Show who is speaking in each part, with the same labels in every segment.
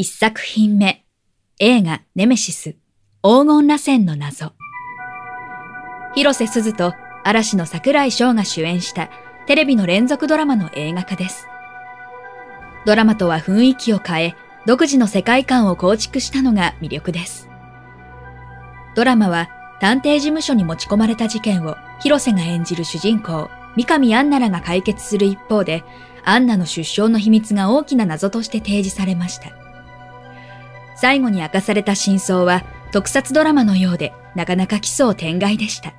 Speaker 1: 一作品目映画ネメシス黄金螺旋の謎広瀬すずと嵐の桜井翔が主演したテレビの連続ドラマの映画化です。ドラマとは雰囲気を変え、独自の世界観を構築したのが魅力です。ドラマは探偵事務所に持ち込まれた事件を広瀬が演じる主人公、三上アンナらが解決する一方で、アンナの出生の秘密が大きな謎として提示されました。最後に明かされた真相は特撮ドラマのようでなかなか奇想天外でした。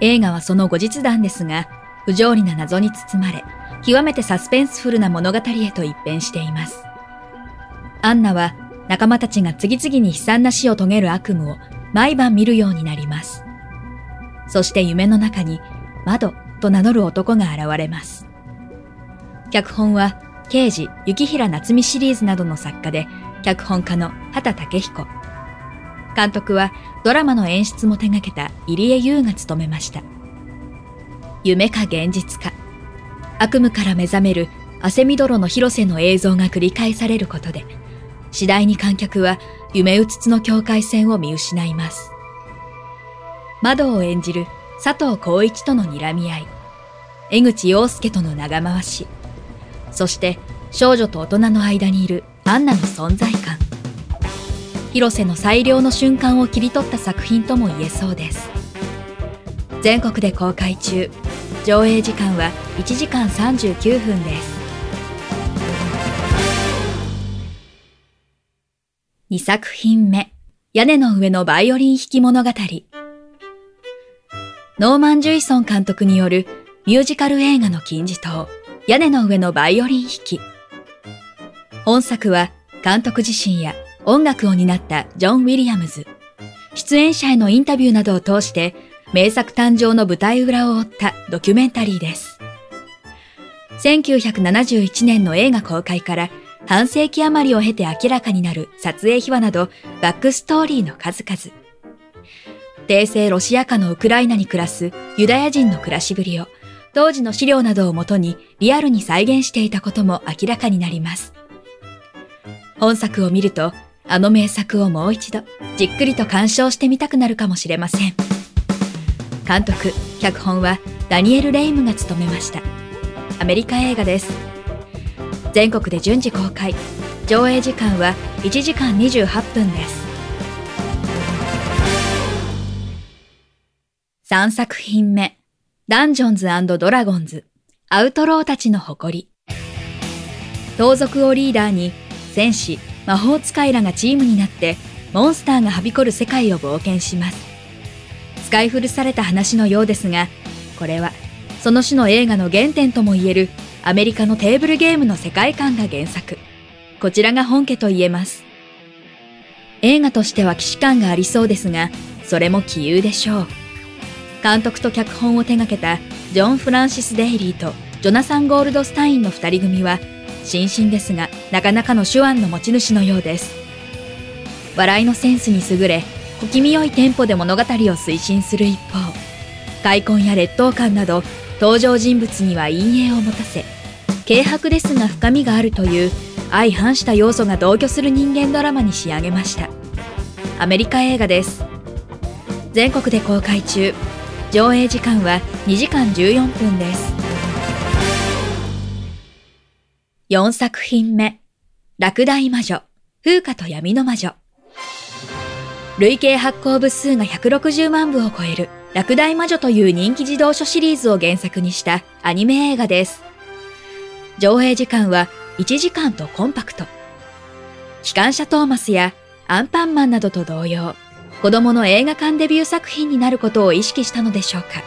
Speaker 1: 映画はその後日談ですが、不条理な謎に包まれ、極めてサスペンスフルな物語へと一変しています。アンナは仲間たちが次々に悲惨な死を遂げる悪夢を毎晩見るようになります。そして夢の中に窓と名乗る男が現れます。脚本は刑事雪平夏美シリーズなどの作家で脚本家の畑武彦。監督はドラマの演出も手掛けた入江優が務めました。夢か現実か。悪夢から目覚める汗みどろの広瀬の映像が繰り返されることで、次第に観客は夢うつつの境界線を見失います。窓を演じる佐藤浩一との睨み合い、江口洋介との長回し、そして少女と大人の間にいるアンナの存在感。広瀬の最良の瞬間を切り取った作品とも言えそうです。全国で公開中、上映時間は1時間39分です。2作品目、屋根の上のバイオリン弾き物語。ノーマン・ジュイソン監督によるミュージカル映画の金字塔、屋根の上のバイオリン弾き。本作は監督自身や音楽を担ったジョン・ウィリアムズ、出演者へのインタビューなどを通して名作誕生の舞台裏を追ったドキュメンタリーです。1971年の映画公開から半世紀余りを経て明らかになる撮影秘話などバックストーリーの数々。帝政ロシア下のウクライナに暮らすユダヤ人の暮らしぶりを当時の資料などをもとにリアルに再現していたことも明らかになります。本作を見るとあの名作をもう一度じっくりと鑑賞してみたくなるかもしれません。監督、脚本はダニエル・レイムが務めました。アメリカ映画です。全国で順次公開。上映時間は1時間28分です。3作品目。ダンジョンズドラゴンズ。アウトローたちの誇り。盗賊をリーダーに、戦士、魔法使いらがチームになって、モンスターがはびこる世界を冒険します。使い古された話のようですが、これはその種の映画の原点ともいえるアメリカのテーブルゲームの世界観が原作。こちらが本家と言えます。映画としては既視感がありそうですが、それも杞憂でしょう。監督と脚本を手掛けたジョン・フランシス・デイリーとジョナサン・ゴールドスタインの二人組は、新進ですが、なかなかの手腕の持ち主のようです。笑いのセンスに優れ、小気味良いテンポで物語を推進する一方、開墾や劣等感など登場人物には陰影を持たせ、軽薄ですが深みがあるという相反した要素が同居する人間ドラマに仕上げました。アメリカ映画です。全国で公開中、上映時間は2時間14分です。4作品目、落第魔女、風花と闇の魔女。累計発行部数が160万部を超える落第魔女という人気児童書シリーズを原作にしたアニメ映画です。上映時間は1時間とコンパクト。機関車トーマスやアンパンマンなどと同様、子供の映画館デビュー作品になることを意識したのでしょうか。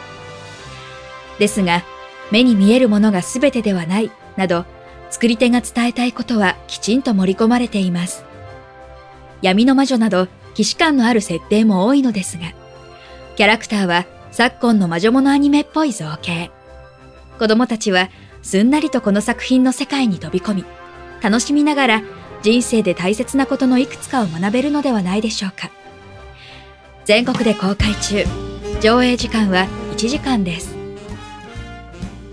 Speaker 1: ですが、目に見えるものが全てではない、など、作り手が伝えたいことはきちんと盛り込まれています。闇の魔女など、既視感のある設定も多いのですが、キャラクターは昨今の魔女物アニメっぽい造形。子供たちはすんなりとこの作品の世界に飛び込み、楽しみながら人生で大切なことのいくつかを学べるのではないでしょうか。全国で公開中、上映時間は1時間です。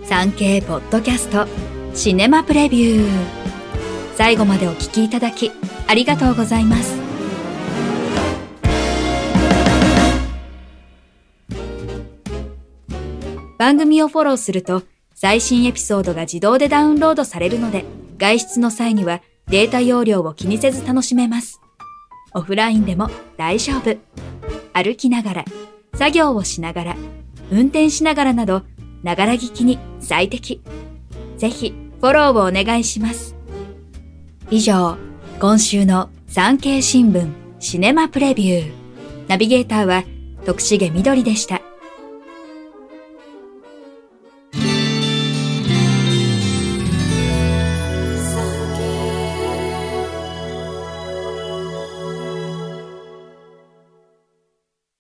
Speaker 1: 産経ポッドキャストシネマプレビュー。最後までお聞きいただきありがとうございます。番組をフォローすると最新エピソードが自動でダウンロードされるので、外出の際にはデータ容量を気にせず楽しめます。オフラインでも大丈夫。歩きながら、作業をしながら、運転しながらなど、ながら聞きに最適。ぜひ、フォローをお願いします。以上、今週の産経新聞シネマプレビュー。ナビゲーターは徳重みどりでした。